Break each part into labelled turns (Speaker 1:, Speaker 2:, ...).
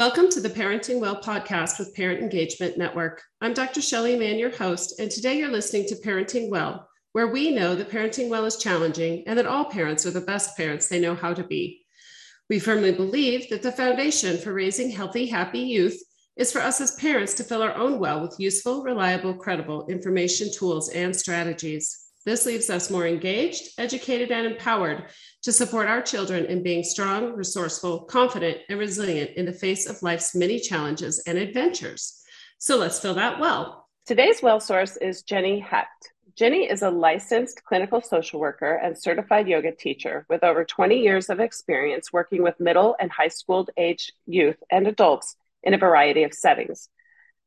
Speaker 1: Welcome to the Parenting Well podcast with Parent Engagement Network. I'm Dr. Shelly Mahon, your host, and today you're listening to Parenting Well, where we know that parenting well is challenging and that all parents are the best parents they know how to be. We firmly believe that the foundation for raising healthy, happy youth is for us as parents to fill our own well with useful, reliable, credible information, tools, and strategies. This leaves us more engaged, educated, and empowered to support our children in being strong, resourceful, confident, and resilient in the face of life's many challenges and adventures. So let's fill that well.
Speaker 2: Today's well source is Jenny Hecht. Jenny is a licensed clinical social worker and certified yoga teacher with over 20 years of experience working with middle and high school age youth and adults in a variety of settings.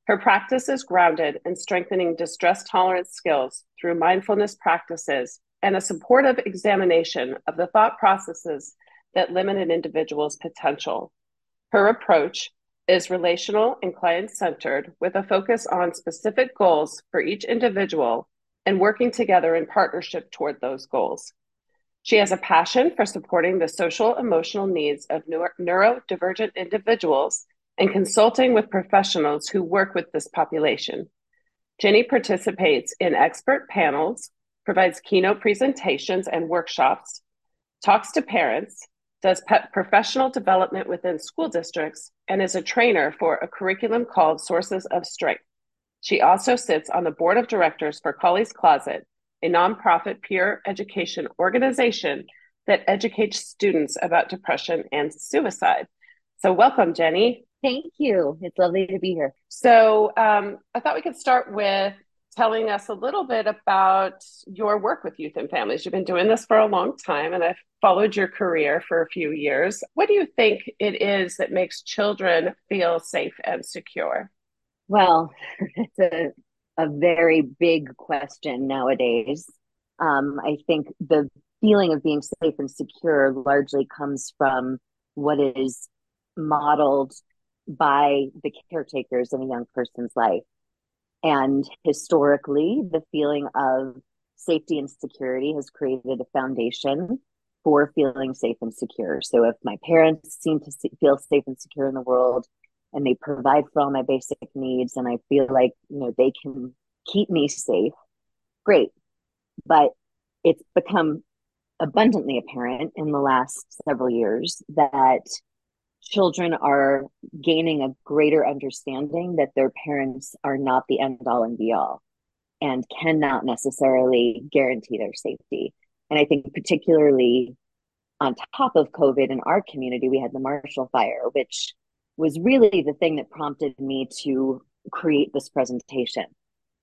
Speaker 2: Her practice is grounded in strengthening distress tolerance skills through mindfulness practices and a supportive examination of the thought processes that limit an individual's potential. Her approach is relational and client centered with a focus on specific goals for each individual and working together in partnership toward those goals. She has a passion for supporting the social emotional needs of neurodivergent individuals and consulting with professionals who work with this population. Jenny participates in expert panels provides keynote presentations and workshops, talks to parents, does professional development within school districts, and is a trainer for a curriculum called Sources of Strength. She also sits on the board of directors for Colie's Closet, a nonprofit peer education organization that educates students about depression and suicide. So, welcome, Jenny.
Speaker 3: Thank you. It's lovely to be here.
Speaker 2: So, um, I thought we could start with telling us a little bit about your work with youth and families. You've been doing this for a long time, and I've followed your career for a few years. What do you think it is that makes children feel safe and secure?
Speaker 3: Well, it's a, a very big question nowadays. Um, I think the feeling of being safe and secure largely comes from what is modeled by the caretakers in a young person's life. And historically, the feeling of safety and security has created a foundation for feeling safe and secure. So if my parents seem to feel safe and secure in the world and they provide for all my basic needs and I feel like, you know, they can keep me safe, great. But it's become abundantly apparent in the last several years that children are gaining a greater understanding that their parents are not the end all and be all and cannot necessarily guarantee their safety. And I think, particularly on top of COVID in our community, we had the Marshall Fire, which was really the thing that prompted me to create this presentation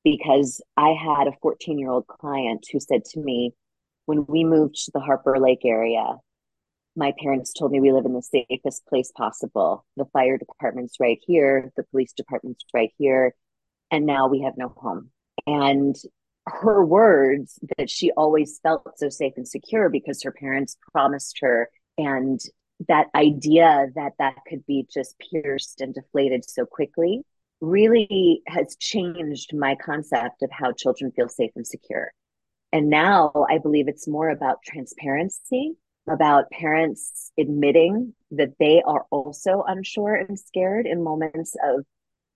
Speaker 3: because I had a 14 year old client who said to me, when we moved to the Harper Lake area, my parents told me we live in the safest place possible. The fire department's right here, the police department's right here, and now we have no home. And her words that she always felt so safe and secure because her parents promised her and that idea that that could be just pierced and deflated so quickly really has changed my concept of how children feel safe and secure. And now I believe it's more about transparency about parents admitting that they are also unsure and scared in moments of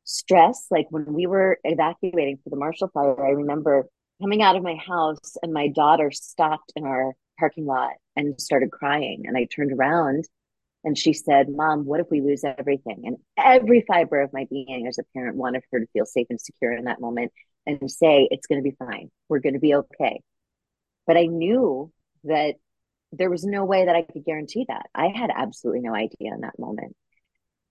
Speaker 3: stress. Like when we were evacuating for the Marshall Fire, I remember coming out of my house and my daughter stopped in our parking lot and started crying. And I turned around and she said, Mom, what if we lose everything? And every fiber of my being as a parent wanted her to feel safe and secure in that moment and say, It's going to be fine. We're going to be okay. But I knew that there was no way that I could guarantee that. I had absolutely no idea in that moment.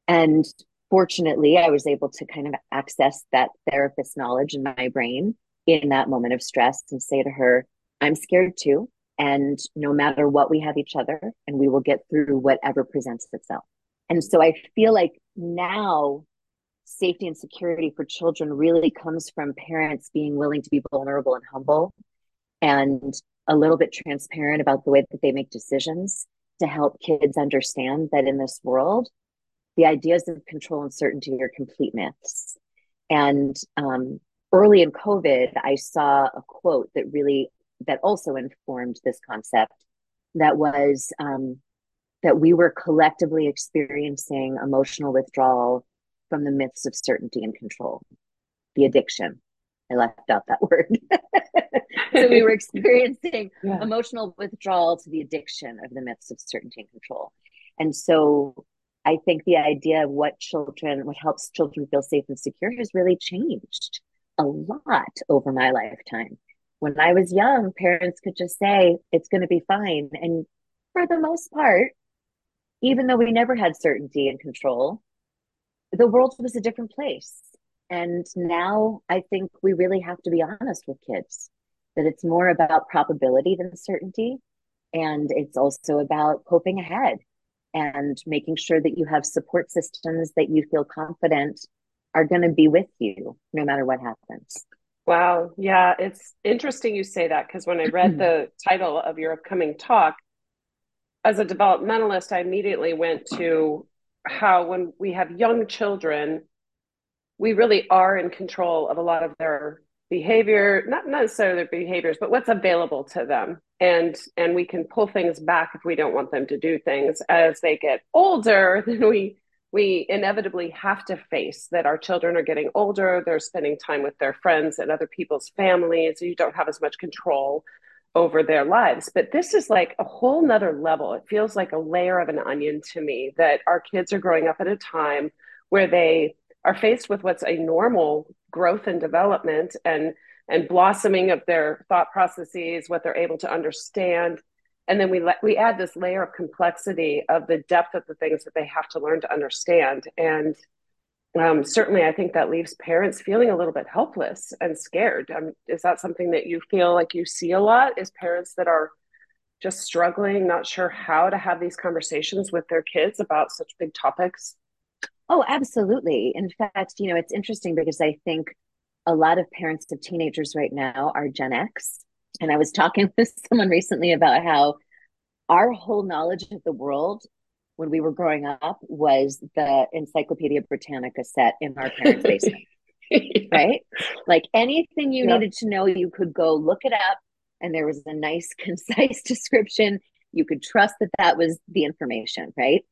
Speaker 3: And fortunately, I was able to kind of access that therapist knowledge in my brain in that moment of stress and say to her, I'm scared too. And no matter what, we have each other and we will get through whatever presents itself. And so I feel like now safety and security for children really comes from parents being willing to be vulnerable and humble and a little bit transparent about the way that they make decisions to help kids understand that in this world, the ideas of control and certainty are complete myths. And um, early in COVID, I saw a quote that really that also informed this concept. That was um, that we were collectively experiencing emotional withdrawal from the myths of certainty and control, the addiction. I left out that word. so we were experiencing yeah. emotional withdrawal to the addiction of the myths of certainty and control. And so I think the idea of what children, what helps children feel safe and secure has really changed a lot over my lifetime. When I was young, parents could just say, it's going to be fine. And for the most part, even though we never had certainty and control, the world was a different place. And now I think we really have to be honest with kids that it's more about probability than certainty. And it's also about coping ahead and making sure that you have support systems that you feel confident are going to be with you no matter what happens.
Speaker 2: Wow. Yeah. It's interesting you say that because when I read the title of your upcoming talk, as a developmentalist, I immediately went to how when we have young children, we really are in control of a lot of their behavior, not necessarily their behaviors, but what's available to them. And and we can pull things back if we don't want them to do things. As they get older, then we we inevitably have to face that our children are getting older, they're spending time with their friends and other people's families. You don't have as much control over their lives. But this is like a whole nother level. It feels like a layer of an onion to me that our kids are growing up at a time where they are faced with what's a normal growth and development and and blossoming of their thought processes, what they're able to understand. And then we let we add this layer of complexity of the depth of the things that they have to learn to understand. And um, certainly, I think that leaves parents feeling a little bit helpless and scared. Um, is that something that you feel like you see a lot? Is parents that are just struggling, not sure how to have these conversations with their kids about such big topics?
Speaker 3: Oh, absolutely. In fact, you know, it's interesting because I think a lot of parents of teenagers right now are Gen X. And I was talking with someone recently about how our whole knowledge of the world when we were growing up was the Encyclopedia Britannica set in our parents' basement. yeah. Right? Like anything you yeah. needed to know, you could go look it up, and there was a nice, concise description. You could trust that that was the information, right?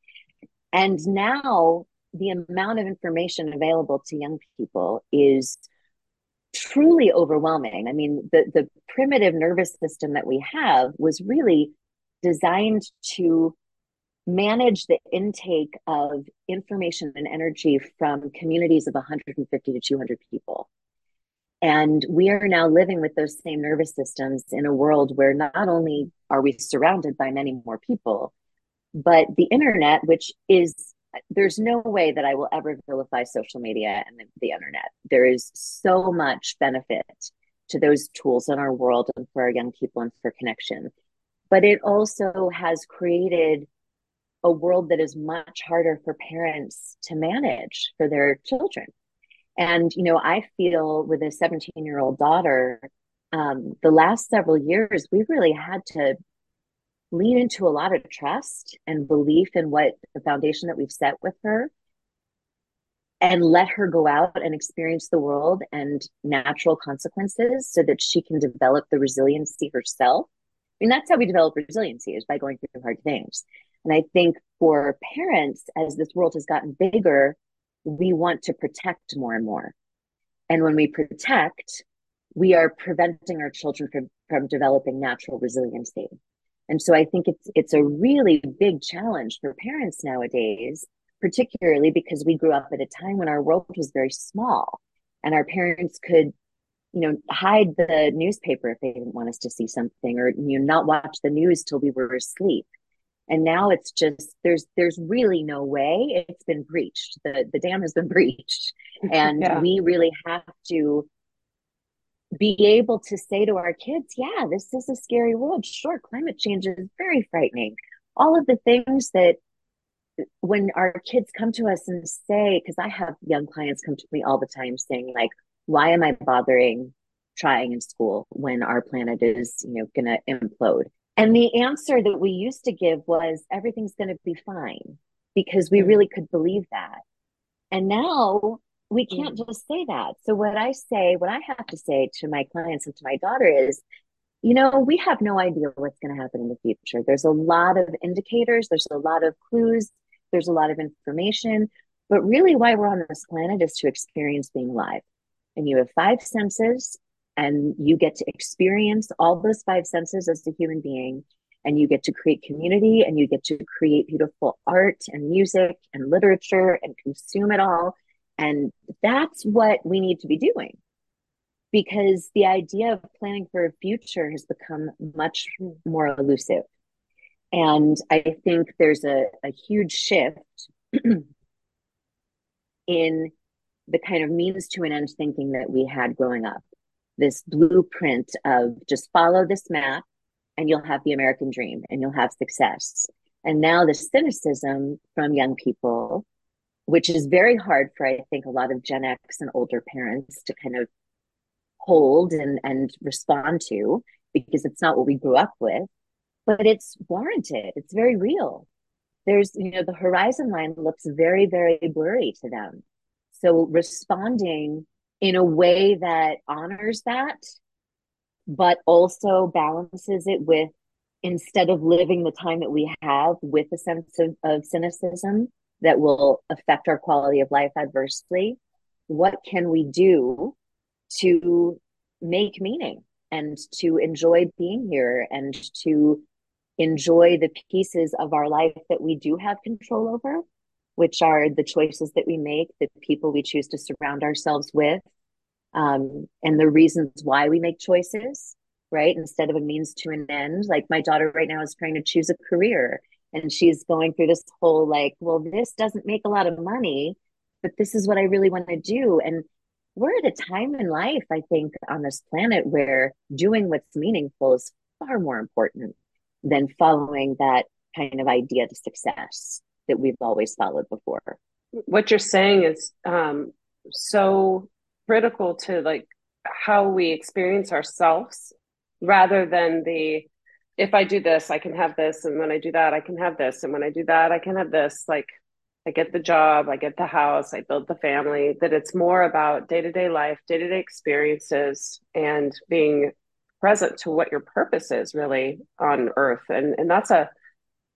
Speaker 3: And now the amount of information available to young people is truly overwhelming. I mean, the, the primitive nervous system that we have was really designed to manage the intake of information and energy from communities of 150 to 200 people. And we are now living with those same nervous systems in a world where not only are we surrounded by many more people, but the internet, which is there's no way that I will ever vilify social media and the, the internet. There is so much benefit to those tools in our world and for our young people and for connection. But it also has created a world that is much harder for parents to manage for their children. And, you know, I feel with a 17 year old daughter, um, the last several years, we've really had to lean into a lot of trust and belief in what the foundation that we've set with her and let her go out and experience the world and natural consequences so that she can develop the resiliency herself. I mean, that's how we develop resiliency is by going through hard things. And I think for parents, as this world has gotten bigger, we want to protect more and more. And when we protect, we are preventing our children from, from developing natural resiliency. And so I think it's it's a really big challenge for parents nowadays, particularly because we grew up at a time when our world was very small and our parents could you know hide the newspaper if they didn't want us to see something or you know not watch the news till we were asleep. And now it's just there's there's really no way. It's been breached. The the dam has been breached. And yeah. we really have to be able to say to our kids, yeah, this is a scary world. Sure, climate change is very frightening. All of the things that when our kids come to us and say, because I have young clients come to me all the time saying, like, why am I bothering trying in school when our planet is, you know, gonna implode? And the answer that we used to give was everything's gonna be fine because we mm. really could believe that. And now we can't mm. just say that. So what I say, what I have to say to my clients and to my daughter is you know, we have no idea what's going to happen in the future. There's a lot of indicators, there's a lot of clues, there's a lot of information. But really, why we're on this planet is to experience being alive. And you have five senses, and you get to experience all those five senses as a human being. And you get to create community, and you get to create beautiful art and music and literature and consume it all. And that's what we need to be doing because the idea of planning for a future has become much more elusive. And I think there's a, a huge shift in the kind of means to an end thinking that we had growing up. This blueprint of just follow this map and you'll have the American dream and you'll have success. And now the cynicism from young people, which is very hard for, I think, a lot of Gen X and older parents to kind of hold and and respond to because it's not what we grew up with but it's warranted. It's very real. There's you know the horizon line looks very very blurry to them. So responding in a way that honors that but also balances it with instead of living the time that we have with a sense of, of cynicism that will affect our quality of life adversely what can we do to make meaning and to enjoy being here and to enjoy the pieces of our life that we do have control over, which are the choices that we make, the people we choose to surround ourselves with, um, and the reasons why we make choices, right? Instead of a means to an end. Like my daughter right now is trying to choose a career and she's going through this whole like, well, this doesn't make a lot of money, but this is what I really want to do. And we're at a time in life, I think, on this planet where doing what's meaningful is far more important than following that kind of idea to success that we've always followed before.
Speaker 2: What you're saying is um, so critical to like how we experience ourselves rather than the if I do this, I can have this, and when I do that, I can have this, and when I do that, I can have this. Like I get the job, I get the house, I build the family, that it's more about day to day life, day to day experiences, and being present to what your purpose is really on earth. And, and that's a,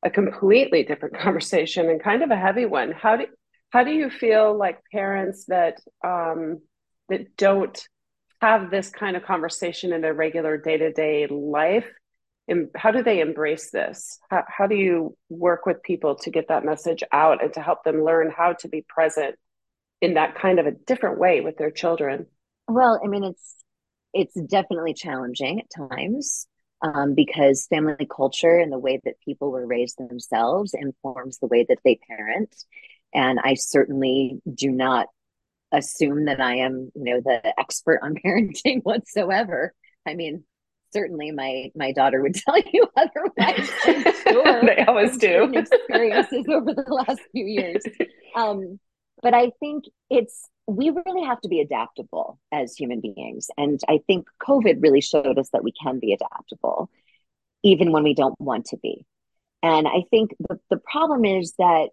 Speaker 2: a completely different conversation and kind of a heavy one. How do, how do you feel like parents that, um, that don't have this kind of conversation in their regular day to day life how do they embrace this? How, how do you work with people to get that message out and to help them learn how to be present in that kind of a different way with their children?
Speaker 3: Well i mean it's it's definitely challenging at times um, because family culture and the way that people were raised themselves informs the way that they parent. And i certainly do not assume that i am you know the expert on parenting whatsoever. I mean certainly my my daughter would tell you otherwise.
Speaker 2: Sure. they always do.
Speaker 3: experiences over the last few years. Um, but I think it's we really have to be adaptable as human beings, and I think COVID really showed us that we can be adaptable, even when we don't want to be. And I think the, the problem is that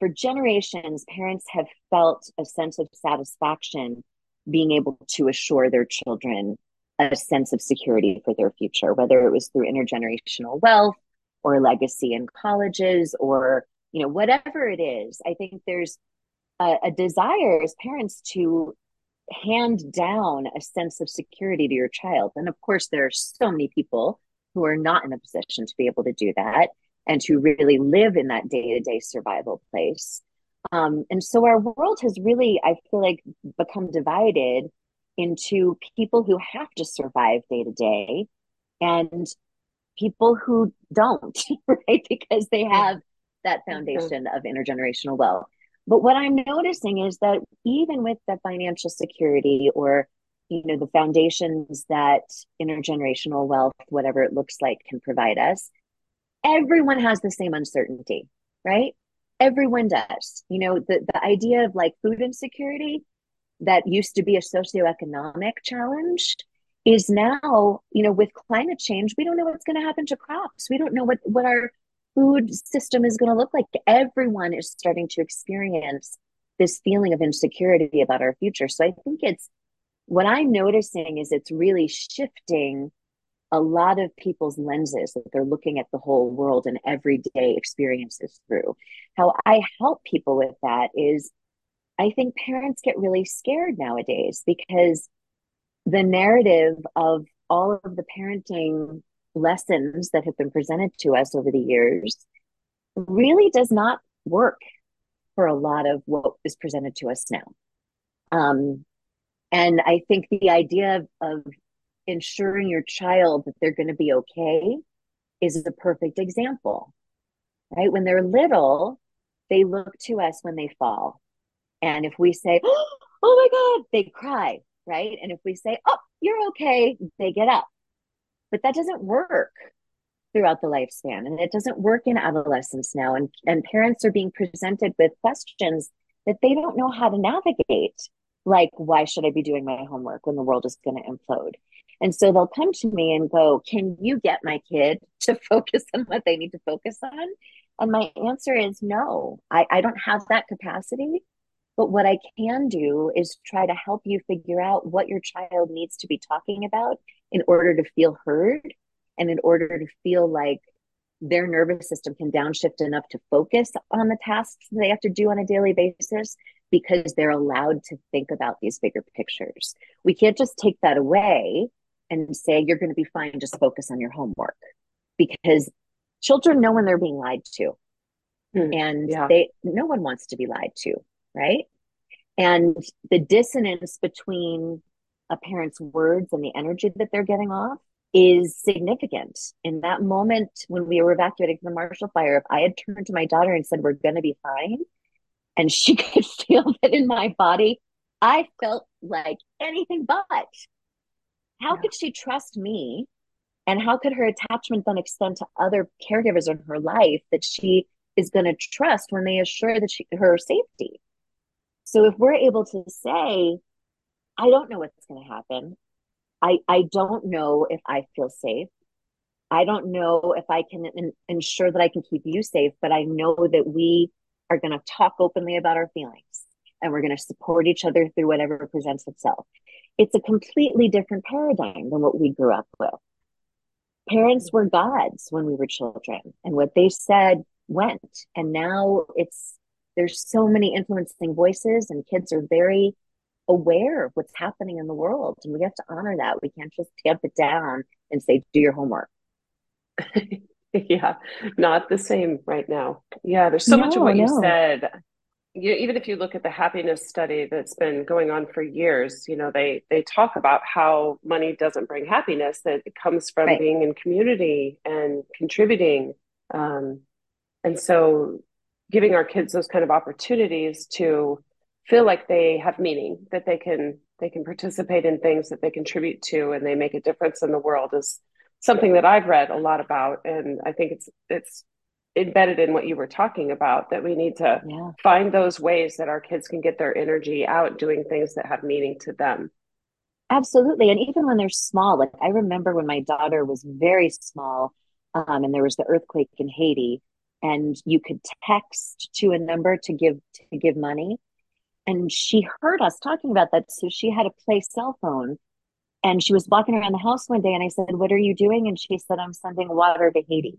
Speaker 3: for generations, parents have felt a sense of satisfaction being able to assure their children a sense of security for their future, whether it was through intergenerational wealth or legacy in colleges or you know whatever it is. I think there's a, a desire as parents to hand down a sense of security to your child, and of course there are so many people who are not in a position to be able to do that and to really live in that day-to-day survival place. Um, and so our world has really, I feel like, become divided into people who have to survive day to day and people who don't, right? Because they have that foundation of intergenerational wealth. But what I'm noticing is that even with the financial security or you know the foundations that intergenerational wealth whatever it looks like can provide us everyone has the same uncertainty right everyone does you know the, the idea of like food insecurity that used to be a socioeconomic challenge is now, you know, with climate change, we don't know what's going to happen to crops. We don't know what, what our food system is going to look like. Everyone is starting to experience this feeling of insecurity about our future. So I think it's what I'm noticing is it's really shifting a lot of people's lenses that they're looking at the whole world and everyday experiences through. How I help people with that is I think parents get really scared nowadays because the narrative of all of the parenting lessons that have been presented to us over the years really does not work for a lot of what is presented to us now. Um, and I think the idea of, of ensuring your child that they're going to be okay is the perfect example, right? When they're little, they look to us when they fall. And if we say, oh my God, they cry, right? And if we say, oh, you're okay, they get up. But that doesn't work throughout the lifespan. And it doesn't work in adolescence now. And, and parents are being presented with questions that they don't know how to navigate. Like, why should I be doing my homework when the world is going to implode? And so they'll come to me and go, Can you get my kid to focus on what they need to focus on? And my answer is no, I, I don't have that capacity. But what I can do is try to help you figure out what your child needs to be talking about in order to feel heard and in order to feel like their nervous system can downshift enough to focus on the tasks they have to do on a daily basis because they're allowed to think about these bigger pictures. We can't just take that away and say, you're going to be fine, just focus on your homework because children know when they're being lied to. Hmm. And yeah. they no one wants to be lied to, right? And the dissonance between a parent's words and the energy that they're getting off is significant. In that moment when we were evacuating from the Marshall Fire, if I had turned to my daughter and said, We're going to be fine, and she could feel that in my body, I felt like anything but. How yeah. could she trust me? And how could her attachment then extend to other caregivers in her life that she is going to trust when they assure that she, her safety? So if we're able to say, I don't know what's going to happen. I, I don't know if I feel safe. I don't know if I can in, ensure that I can keep you safe, but I know that we are going to talk openly about our feelings and we're going to support each other through whatever presents itself. It's a completely different paradigm than what we grew up with. Parents were gods when we were children, and what they said went. And now it's there's so many influencing voices, and kids are very aware of what's happening in the world. And we have to honor that. We can't just tamp it down and say, do your homework.
Speaker 2: yeah, not the same right now. Yeah, there's so no, much of what no. you said. You, even if you look at the happiness study that's been going on for years, you know, they they talk about how money doesn't bring happiness, that it comes from right. being in community and contributing. Um, and so giving our kids those kind of opportunities to feel like they have meaning that they can they can participate in things that they contribute to and they make a difference in the world is something that I've read a lot about and I think it's it's embedded in what you were talking about that we need to yeah. find those ways that our kids can get their energy out doing things that have meaning to them.
Speaker 3: Absolutely. And even when they're small, like I remember when my daughter was very small um, and there was the earthquake in Haiti and you could text to a number to give to give money and she heard us talking about that. So she had a place cell phone and she was walking around the house one day and I said, What are you doing? And she said, I'm sending water to Haiti.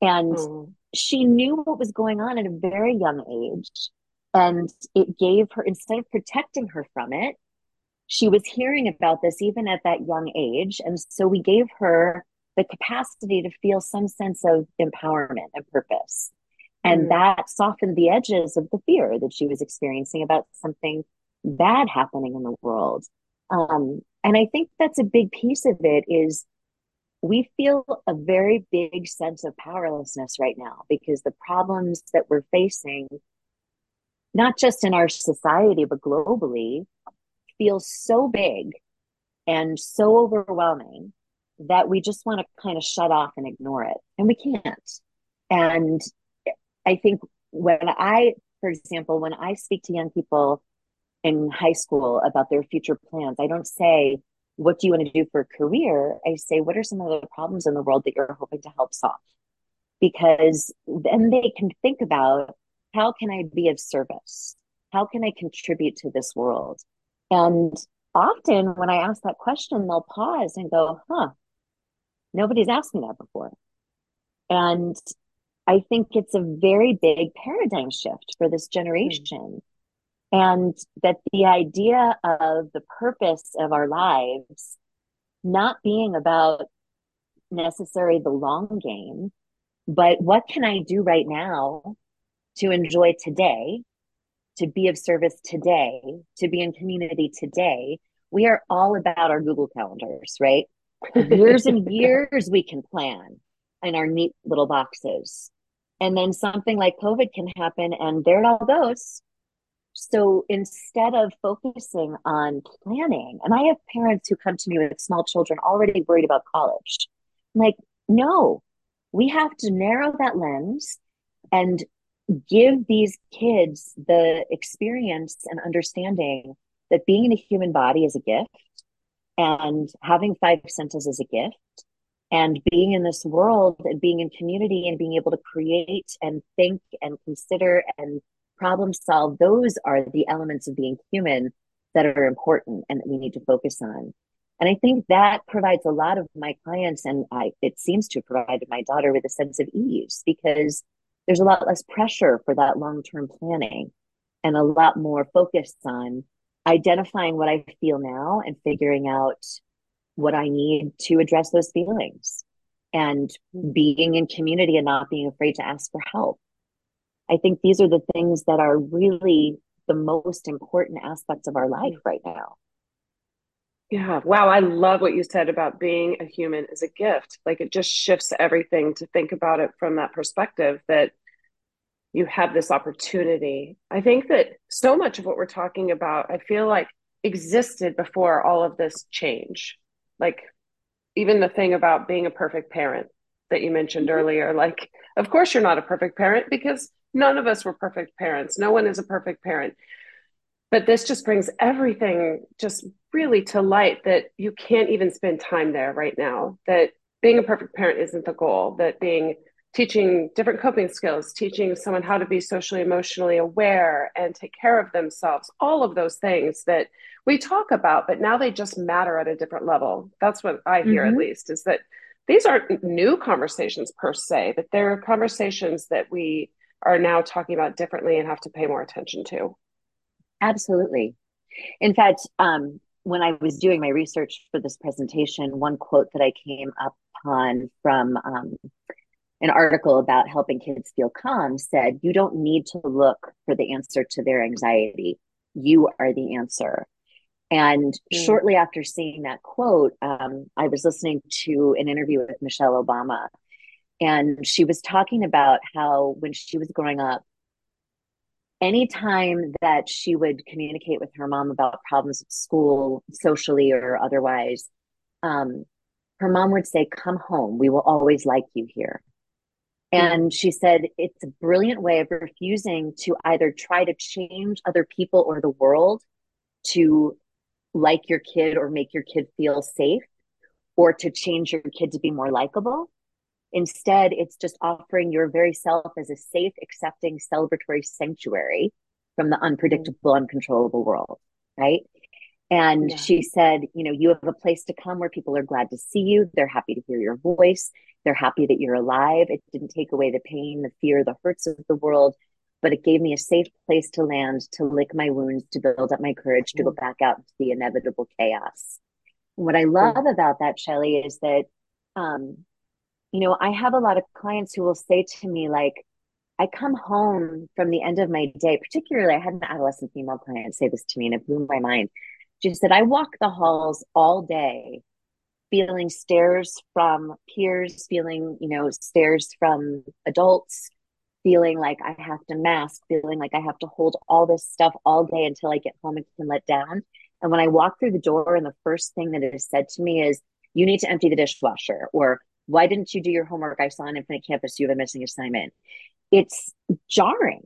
Speaker 3: And mm. she knew what was going on at a very young age. And it gave her, instead of protecting her from it, she was hearing about this even at that young age. And so we gave her the capacity to feel some sense of empowerment and purpose. And mm. that softened the edges of the fear that she was experiencing about something bad happening in the world. Um, and I think that's a big piece of it is we feel a very big sense of powerlessness right now because the problems that we're facing, not just in our society, but globally, feel so big and so overwhelming that we just want to kind of shut off and ignore it. And we can't. And I think when I, for example, when I speak to young people in high school about their future plans, I don't say, what do you want to do for a career? I say, what are some of the problems in the world that you're hoping to help solve? Because then they can think about how can I be of service? How can I contribute to this world? And often when I ask that question, they'll pause and go, huh, Nobody's asked me that before. And I think it's a very big paradigm shift for this generation. Mm. And that the idea of the purpose of our lives not being about necessarily the long game, but what can I do right now to enjoy today, to be of service today, to be in community today? We are all about our Google calendars, right? Years and years we can plan in our neat little boxes. And then something like COVID can happen and there it all goes. So instead of focusing on planning, and I have parents who come to me with small children already worried about college. I'm like, no, we have to narrow that lens and give these kids the experience and understanding that being in a human body is a gift and having five senses is a gift. And being in this world and being in community and being able to create and think and consider and problem solve those are the elements of being human that are important and that we need to focus on. And i think that provides a lot of my clients and i it seems to provide my daughter with a sense of ease because there's a lot less pressure for that long-term planning and a lot more focus on identifying what i feel now and figuring out what I need to address those feelings and being in community and not being afraid to ask for help. I think these are the things that are really the most important aspects of our life right now.
Speaker 2: Yeah. Wow. I love what you said about being a human as a gift. Like it just shifts everything to think about it from that perspective that you have this opportunity. I think that so much of what we're talking about, I feel like existed before all of this change like even the thing about being a perfect parent that you mentioned mm-hmm. earlier like of course you're not a perfect parent because none of us were perfect parents no one is a perfect parent but this just brings everything just really to light that you can't even spend time there right now that being a perfect parent isn't the goal that being teaching different coping skills teaching someone how to be socially emotionally aware and take care of themselves all of those things that we talk about, but now they just matter at a different level. That's what I hear mm-hmm. at least is that these aren't new conversations per se, but they're conversations that we are now talking about differently and have to pay more attention to.
Speaker 3: Absolutely. In fact, um, when I was doing my research for this presentation, one quote that I came upon from um, an article about helping kids feel calm said, You don't need to look for the answer to their anxiety. You are the answer. And mm. shortly after seeing that quote, um, I was listening to an interview with Michelle Obama. And she was talking about how when she was growing up, anytime that she would communicate with her mom about problems at school, socially or otherwise, um, her mom would say, Come home. We will always like you here. And she said it's a brilliant way of refusing to either try to change other people or the world to like your kid or make your kid feel safe or to change your kid to be more likable. Instead, it's just offering your very self as a safe, accepting, celebratory sanctuary from the mm-hmm. unpredictable, uncontrollable world. Right. And yeah. she said, you know, you have a place to come where people are glad to see you. They're happy to hear your voice. They're happy that you're alive. It didn't take away the pain, the fear, the hurts of the world but it gave me a safe place to land, to lick my wounds, to build up my courage, to go back out into the inevitable chaos. And what I love about that, Shelly, is that, um, you know, I have a lot of clients who will say to me, like, I come home from the end of my day, particularly, I had an adolescent female client say this to me and it blew my mind. She said, I walk the halls all day feeling stares from peers, feeling, you know, stares from adults, feeling like I have to mask, feeling like I have to hold all this stuff all day until I get home and can let down. And when I walk through the door, and the first thing that is said to me is, You need to empty the dishwasher, or why didn't you do your homework? I saw on Infinite Campus you have a missing assignment. It's jarring.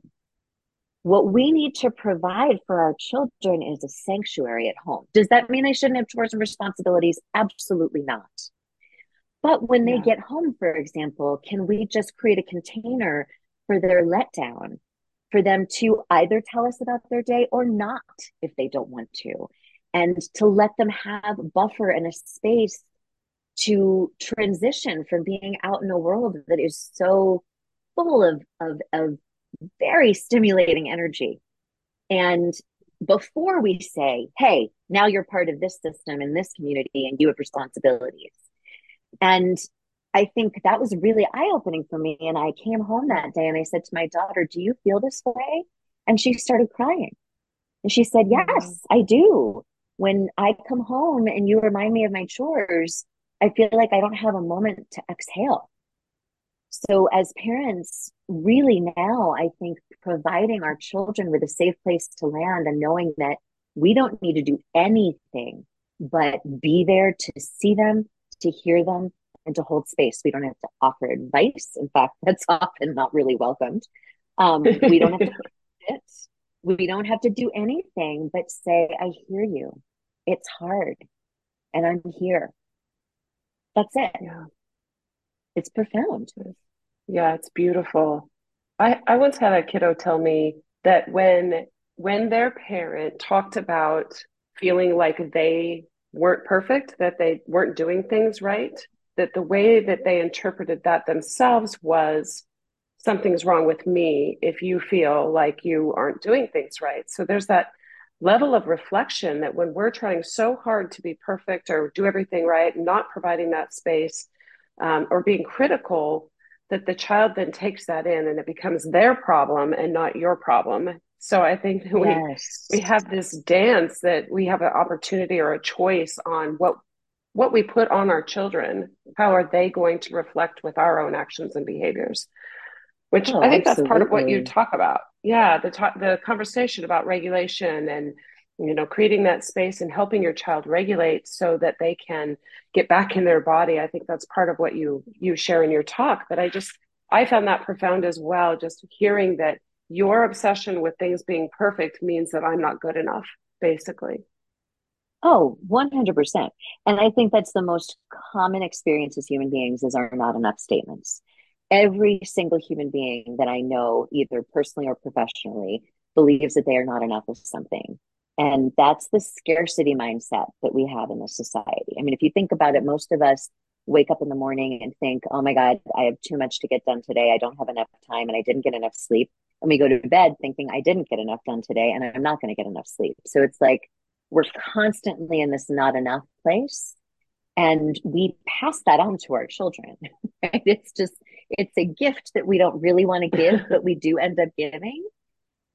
Speaker 3: What we need to provide for our children is a sanctuary at home. Does that mean they shouldn't have chores and responsibilities? Absolutely not. But when yeah. they get home, for example, can we just create a container for their letdown, for them to either tell us about their day or not if they don't want to, and to let them have buffer and a space to transition from being out in a world that is so full of of, of very stimulating energy. And before we say hey now you're part of this system in this community and you have responsibilities. And i think that was really eye-opening for me. And i came home that day and i said to my daughter do you feel this way? And she started crying. And she said mm-hmm. yes i do. When i come home and you remind me of my chores I feel like I don't have a moment to exhale. So, as parents, really now, I think providing our children with a safe place to land and knowing that we don't need to do anything but be there to see them, to hear them, and to hold space. We don't have to offer advice. In fact, that's often not really welcomed. Um, we don't have to. We don't have to do anything but say, I hear you. It's hard. And I'm here. That's it.
Speaker 2: Yeah.
Speaker 3: It's profound.
Speaker 2: Yeah, it's beautiful. I, I once had a kiddo tell me that when when their parent talked about feeling like they weren't perfect, that they weren't doing things right, that the way that they interpreted that themselves was something's wrong with me if you feel like you aren't doing things right. So there's that level of reflection that when we're trying so hard to be perfect or do everything right, not providing that space um, or being critical, that the child then takes that in and it becomes their problem and not your problem. So I think we yes. we have this dance that we have an opportunity or a choice on what what we put on our children. How are they going to reflect with our own actions and behaviors? Which oh, I think absolutely. that's part of what you talk about yeah the talk, the conversation about regulation and you know creating that space and helping your child regulate so that they can get back in their body. I think that's part of what you you share in your talk but i just i found that profound as well. Just hearing that your obsession with things being perfect means that i'm not good enough basically.
Speaker 3: Oh 100% and i think that's the most common experience as human beings is our not enough statements. Every single human being that I know, either personally or professionally, believes that they are not enough of something. And that's the scarcity mindset that we have in this society. I mean, if you think about it, most of us wake up in the morning and think, oh my God, I have too much to get done today. I don't have enough time and I didn't get enough sleep. And we go to bed thinking, I didn't get enough done today and I'm not going to get enough sleep. So it's like we're constantly in this not enough place. And we pass that on to our children. Right? It's just, it's a gift that we don't really want to give, but we do end up giving.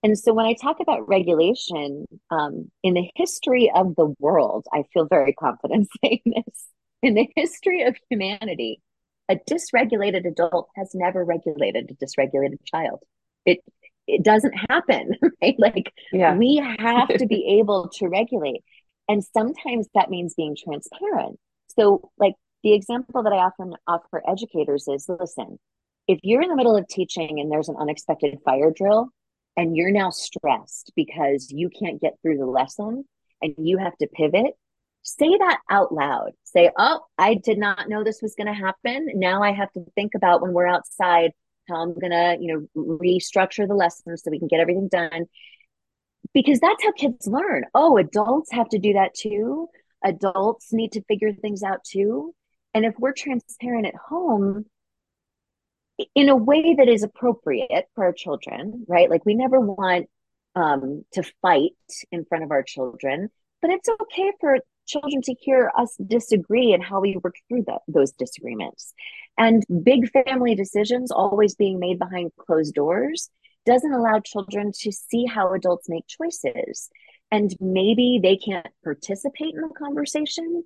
Speaker 3: And so when I talk about regulation, um, in the history of the world, I feel very confident saying this. In the history of humanity, a dysregulated adult has never regulated a dysregulated child. It it doesn't happen, right? Like yeah. we have to be able to regulate. And sometimes that means being transparent. So like the example that I often offer educators is listen, if you're in the middle of teaching and there's an unexpected fire drill and you're now stressed because you can't get through the lesson and you have to pivot, say that out loud. Say, Oh, I did not know this was going to happen. Now I have to think about when we're outside how I'm going to, you know, restructure the lesson so we can get everything done. Because that's how kids learn. Oh, adults have to do that too. Adults need to figure things out too. And if we're transparent at home, in a way that is appropriate for our children, right? Like we never want um, to fight in front of our children, but it's okay for children to hear us disagree and how we work through those disagreements. And big family decisions always being made behind closed doors doesn't allow children to see how adults make choices. And maybe they can't participate in the conversation,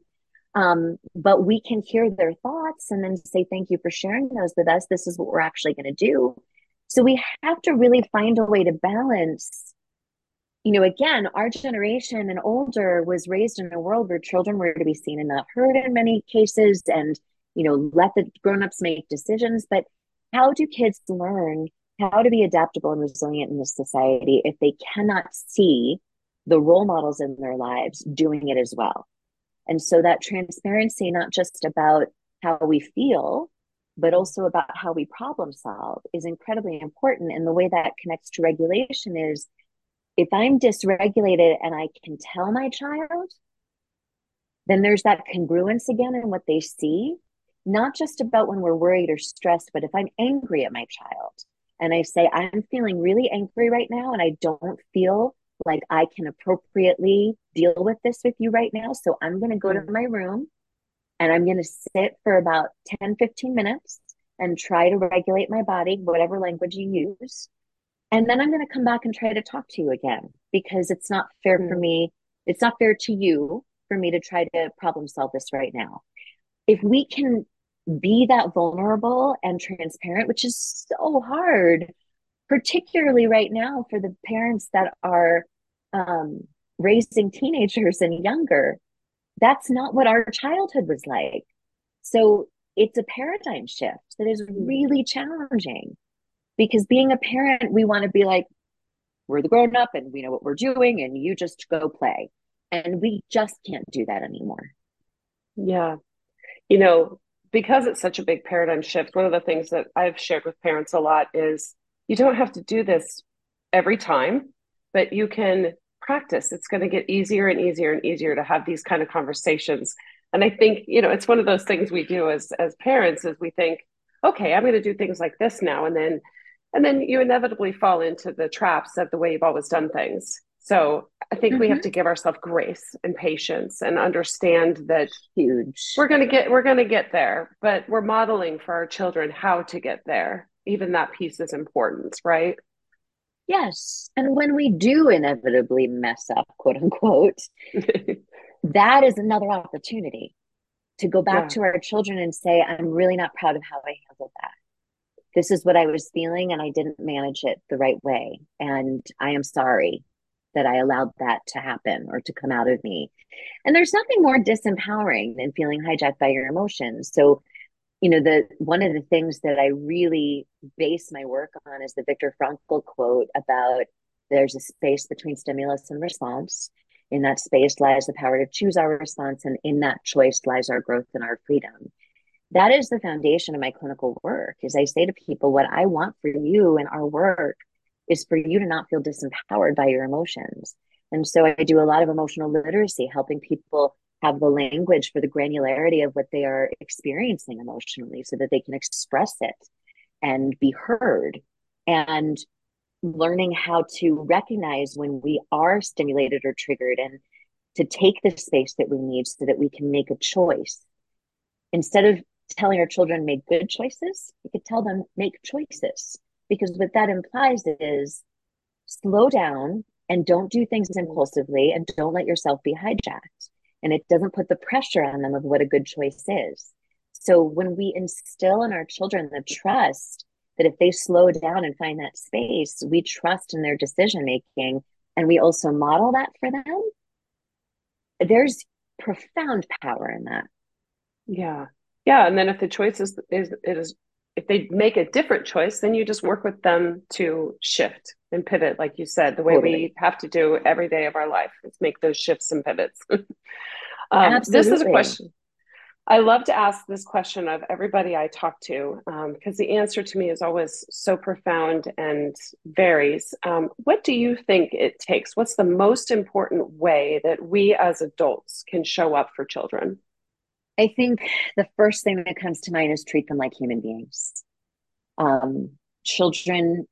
Speaker 3: um, but we can hear their thoughts and then say, thank you for sharing those with us. This is what we're actually going to do. So we have to really find a way to balance. You know, again, our generation and older was raised in a world where children were to be seen and not heard in many cases and, you know, let the grown-ups make decisions. But how do kids learn how to be adaptable and resilient in this society if they cannot see the role models in their lives doing it as well? And so that transparency, not just about how we feel, but also about how we problem solve, is incredibly important. And the way that connects to regulation is if I'm dysregulated and I can tell my child, then there's that congruence again in what they see, not just about when we're worried or stressed, but if I'm angry at my child and I say, I'm feeling really angry right now and I don't feel like I can appropriately deal with this with you right now. So I'm going to go mm. to my room and I'm going to sit for about 10, 15 minutes and try to regulate my body, whatever language you use. And then I'm going to come back and try to talk to you again because it's not fair mm. for me. It's not fair to you for me to try to problem solve this right now. If we can be that vulnerable and transparent, which is so hard, particularly right now for the parents that are um, raising teenagers and younger. That's not what our childhood was like. So it's a paradigm shift that is really challenging because being a parent, we want to be like, we're the grown up and we know what we're doing and you just go play. And we just can't do that anymore.
Speaker 2: Yeah. You know, because it's such a big paradigm shift, one of the things that I've shared with parents a lot is you don't have to do this every time, but you can practice. It's going to get easier and easier and easier to have these kind of conversations. And I think, you know, it's one of those things we do as as parents is we think, okay, I'm going to do things like this now and then and then you inevitably fall into the traps of the way you've always done things. So I think mm-hmm. we have mm-hmm. to give ourselves grace and patience and understand that
Speaker 3: huge.
Speaker 2: We're going to get we're going to get there, but we're modeling for our children how to get there. Even that piece is important, right?
Speaker 3: Yes. And when we do inevitably mess up, quote unquote, that is another opportunity to go back yeah. to our children and say, I'm really not proud of how I handled that. This is what I was feeling, and I didn't manage it the right way. And I am sorry that I allowed that to happen or to come out of me. And there's nothing more disempowering than feeling hijacked by your emotions. So, you know, the one of the things that I really base my work on is the Viktor Frankl quote about there's a space between stimulus and response. In that space lies the power to choose our response, and in that choice lies our growth and our freedom. That is the foundation of my clinical work. Is I say to people, what I want for you in our work is for you to not feel disempowered by your emotions. And so I do a lot of emotional literacy, helping people have the language for the granularity of what they are experiencing emotionally so that they can express it and be heard. And learning how to recognize when we are stimulated or triggered and to take the space that we need so that we can make a choice. Instead of telling our children make good choices, we could tell them make choices because what that implies is slow down and don't do things impulsively and don't let yourself be hijacked. And it doesn't put the pressure on them of what a good choice is. So when we instill in our children the trust that if they slow down and find that space, we trust in their decision making and we also model that for them, there's profound power in that.
Speaker 2: Yeah. Yeah. And then if the choice is, is it is if they make a different choice, then you just work with them to shift and pivot, like you said, the way totally. we have to do every day of our life is make those shifts and pivots. um, this is a question. I love to ask this question of everybody I talk to because um, the answer to me is always so profound and varies. Um, what do you think it takes? What's the most important way that we as adults can show up for children?
Speaker 3: I think the first thing that comes to mind is treat them like human beings. Um, children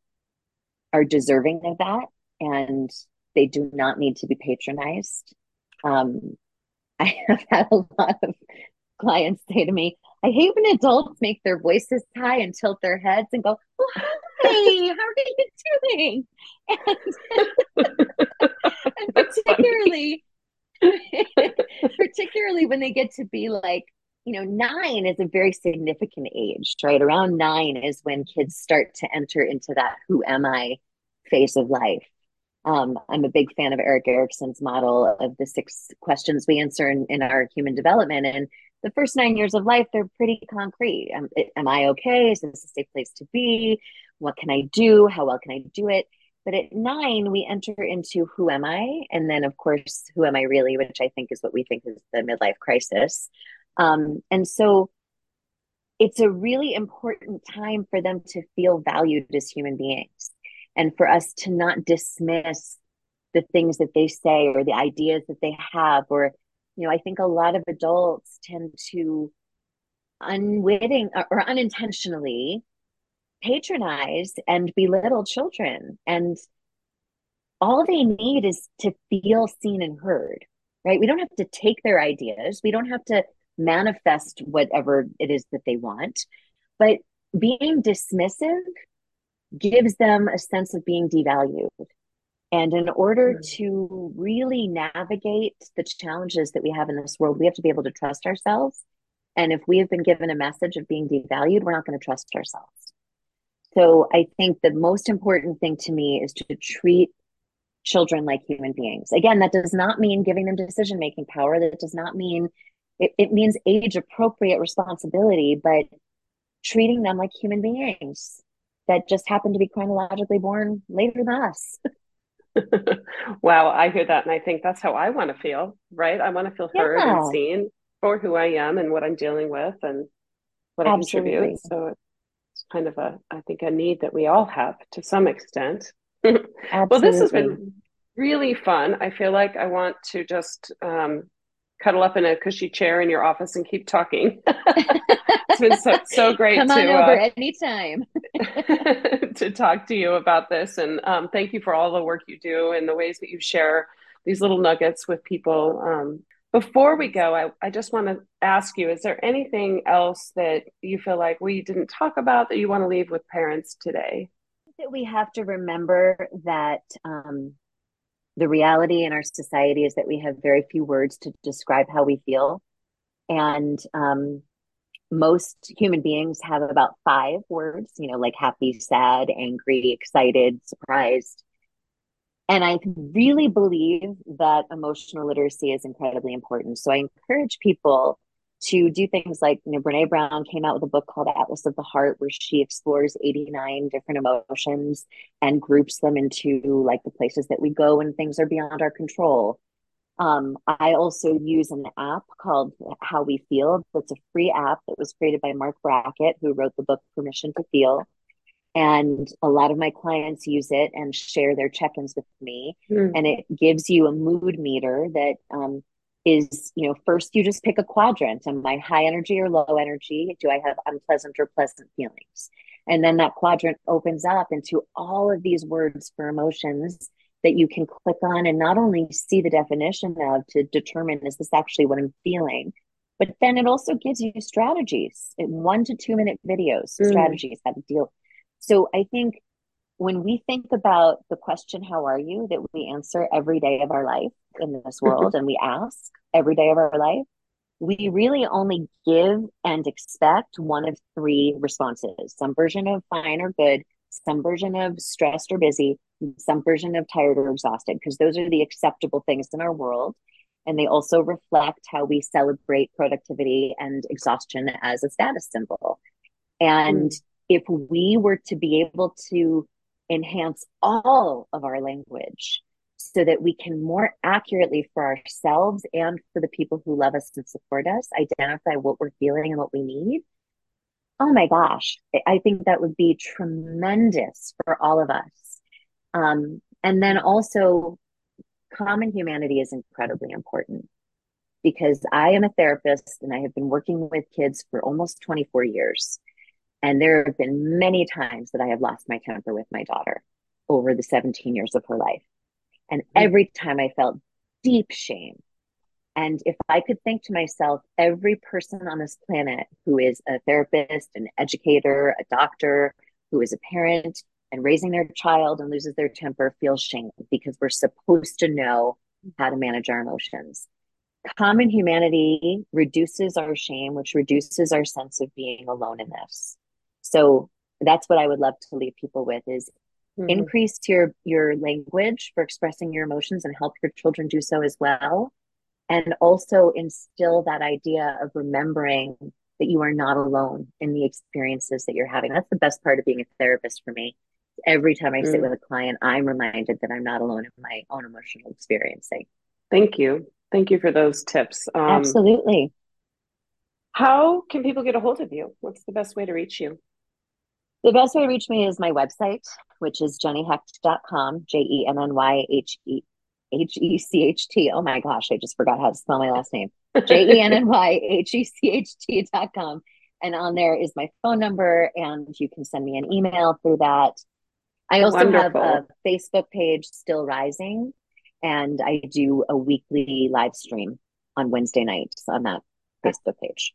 Speaker 3: are deserving of that, and they do not need to be patronized. Um, I have had a lot of clients say to me, I hate when adults make their voices high and tilt their heads and go, oh, Hi, how are you doing? And, and particularly particularly when they get to be like you know nine is a very significant age right? Around nine is when kids start to enter into that who am i phase of life. Um, i'm a big fan of erik erikson's model of the six questions we answer in, in our human development and the first nine years of life they're pretty concrete. Am, am i okay? Is this a safe place to be? What can i do? How well can i do it but at nine, we enter into who am I? And then, of course, who am I really, which I think is what we think is the midlife crisis. Um, and so it's a really important time for them to feel valued as human beings and for us to not dismiss the things that they say or the ideas that they have or you know, I think a lot of adults tend to unwitting or unintentionally patronize and belittle children. And all they need is to feel seen and heard, right? We don't have to take their ideas, we don't have to manifest whatever it is that they want. But being dismissive gives them a sense of being devalued. And in order mm. to really navigate the challenges that we have in this world, we have to be able to trust ourselves. And if we have been given a message of being devalued, we're not going to trust ourselves. So I think the most important thing to me is to treat children like human beings. Again, that does not mean giving them decision making power. That does not mean it, it means age appropriate responsibility, but treating them like human beings that just happen to be chronologically born later than us.
Speaker 2: wow, I hear that. And I think that's how I want to feel, right? I want to feel heard yeah. and seen for who I am and what I'm dealing with and what Absolutely. I contribute. So kind of a, I think, a need that we all have to some extent. well, this has been really fun. I feel like I want to just um, cuddle up in a cushy chair in your office and keep talking. it's been so, so great
Speaker 3: Come
Speaker 2: to,
Speaker 3: on over uh, anytime
Speaker 2: to talk to you about this. And um, thank you for all the work you do and the ways that you share these little nuggets with people. Um, before we go, I, I just want to ask you, is there anything else that you feel like we didn't talk about that you want to leave with parents today?
Speaker 3: That we have to remember that um, the reality in our society is that we have very few words to describe how we feel. And um, most human beings have about five words, you know, like happy, sad, angry, excited, surprised. And I really believe that emotional literacy is incredibly important. So I encourage people to do things like, you know, Brene Brown came out with a book called Atlas of the Heart, where she explores 89 different emotions and groups them into like the places that we go when things are beyond our control. Um, I also use an app called How We Feel. That's a free app that was created by Marc Brackett, who wrote the book Permission to Feel. And a lot of my clients use it and share their check ins with me. Mm. And it gives you a mood meter that um, is you know first you just pick a quadrant am i high energy or low energy do i have unpleasant or pleasant feelings and then that quadrant opens up into all of these words for emotions that you can click on and not only see the definition of to determine is this actually what i'm feeling but then it also gives you strategies in one to two minute videos mm. strategies how to deal so i think when we think about the question how are you that we answer every day of our life in this world and we ask every day of our life, we really only give and expect one of three responses some version of fine or good, some version of stressed or busy, some version of tired or exhausted, because those are the acceptable things in our world. And they also reflect how we celebrate productivity and exhaustion as a status symbol. And mm. If we were to be able to enhance all of our language so that we can more accurately for ourselves and for the people who love us and support us identify what we're feeling and what we need oh my gosh i think that would be tremendous for all of us. Um, and then also common humanity is incredibly important because i am a therapist and i have been working with kids for almost 24 years and there have been many times that i have lost my temper with my daughter over the 17 years of her life and mm-hmm. every time I felt deep shame. And if I could think to myself, every person on this planet who is a therapist, an educator, a doctor, who is a parent and raising their child and loses their temper feels shame because we're supposed to know how to manage our emotions. Common humanity reduces our shame, which reduces our sense of being alone in this. So that's what I would love to leave people with is mm-hmm. increase your your language for expressing your emotions and help your children do so as well. And also instill that idea of remembering that you are not alone in the experiences that you're having. That's the best part of being a therapist for me. Every time i mm-hmm. sit mm. with a client i'm reminded that i'm not alone in my own emotional experiencing.
Speaker 2: Thank you. Thank you for those tips.
Speaker 3: Um, absolutely.
Speaker 2: how can people get a hold of you? What's the best way to reach you
Speaker 3: the best way to reach me is my website, which is jennyhecht.com, J E N N Y H E H E C H T. Oh my gosh, I just forgot how to spell my last name. J E N N Y H E C H T dot com. And on there is my phone number, and you can send me an email through that. I also Wonderful. have a Facebook page, Still Rising, and I do a weekly live stream on Wednesday nights on that Facebook page.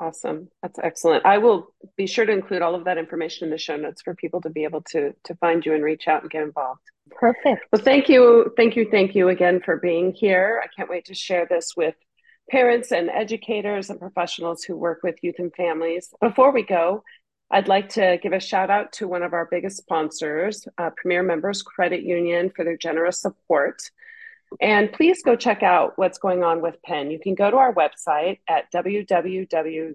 Speaker 2: Awesome. That's excellent. I will be sure to include all of that information in the show notes for people to be able to to find you and reach out and get involved.
Speaker 3: Perfect.
Speaker 2: Well, thank you. Thank you. Thank you again for being here. I can't wait to share this with parents and educators and professionals who work with youth and families. Before we go, I'd like to give a shout out to one of our biggest sponsors, uh, Premier Members Credit Union, for their generous support. And please go check out what's going on with PEN. You can go to our website at www.penbv.org.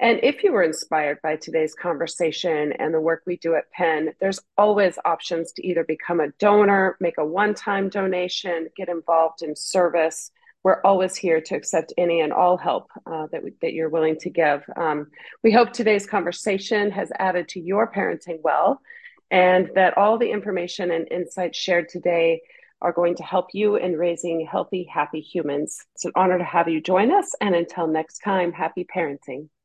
Speaker 2: And if you were inspired by today's conversation and the work we do at PEN, there's always options to either become a donor, make a one time donation, get involved in service. We're always here to accept any and all help uh, that, we, that you're willing to give. Um, we hope today's conversation has added to your parenting well and that all the information and insights shared today are going to help you in raising healthy, happy humans. It's an honor to have you join us. And until next time, happy parenting.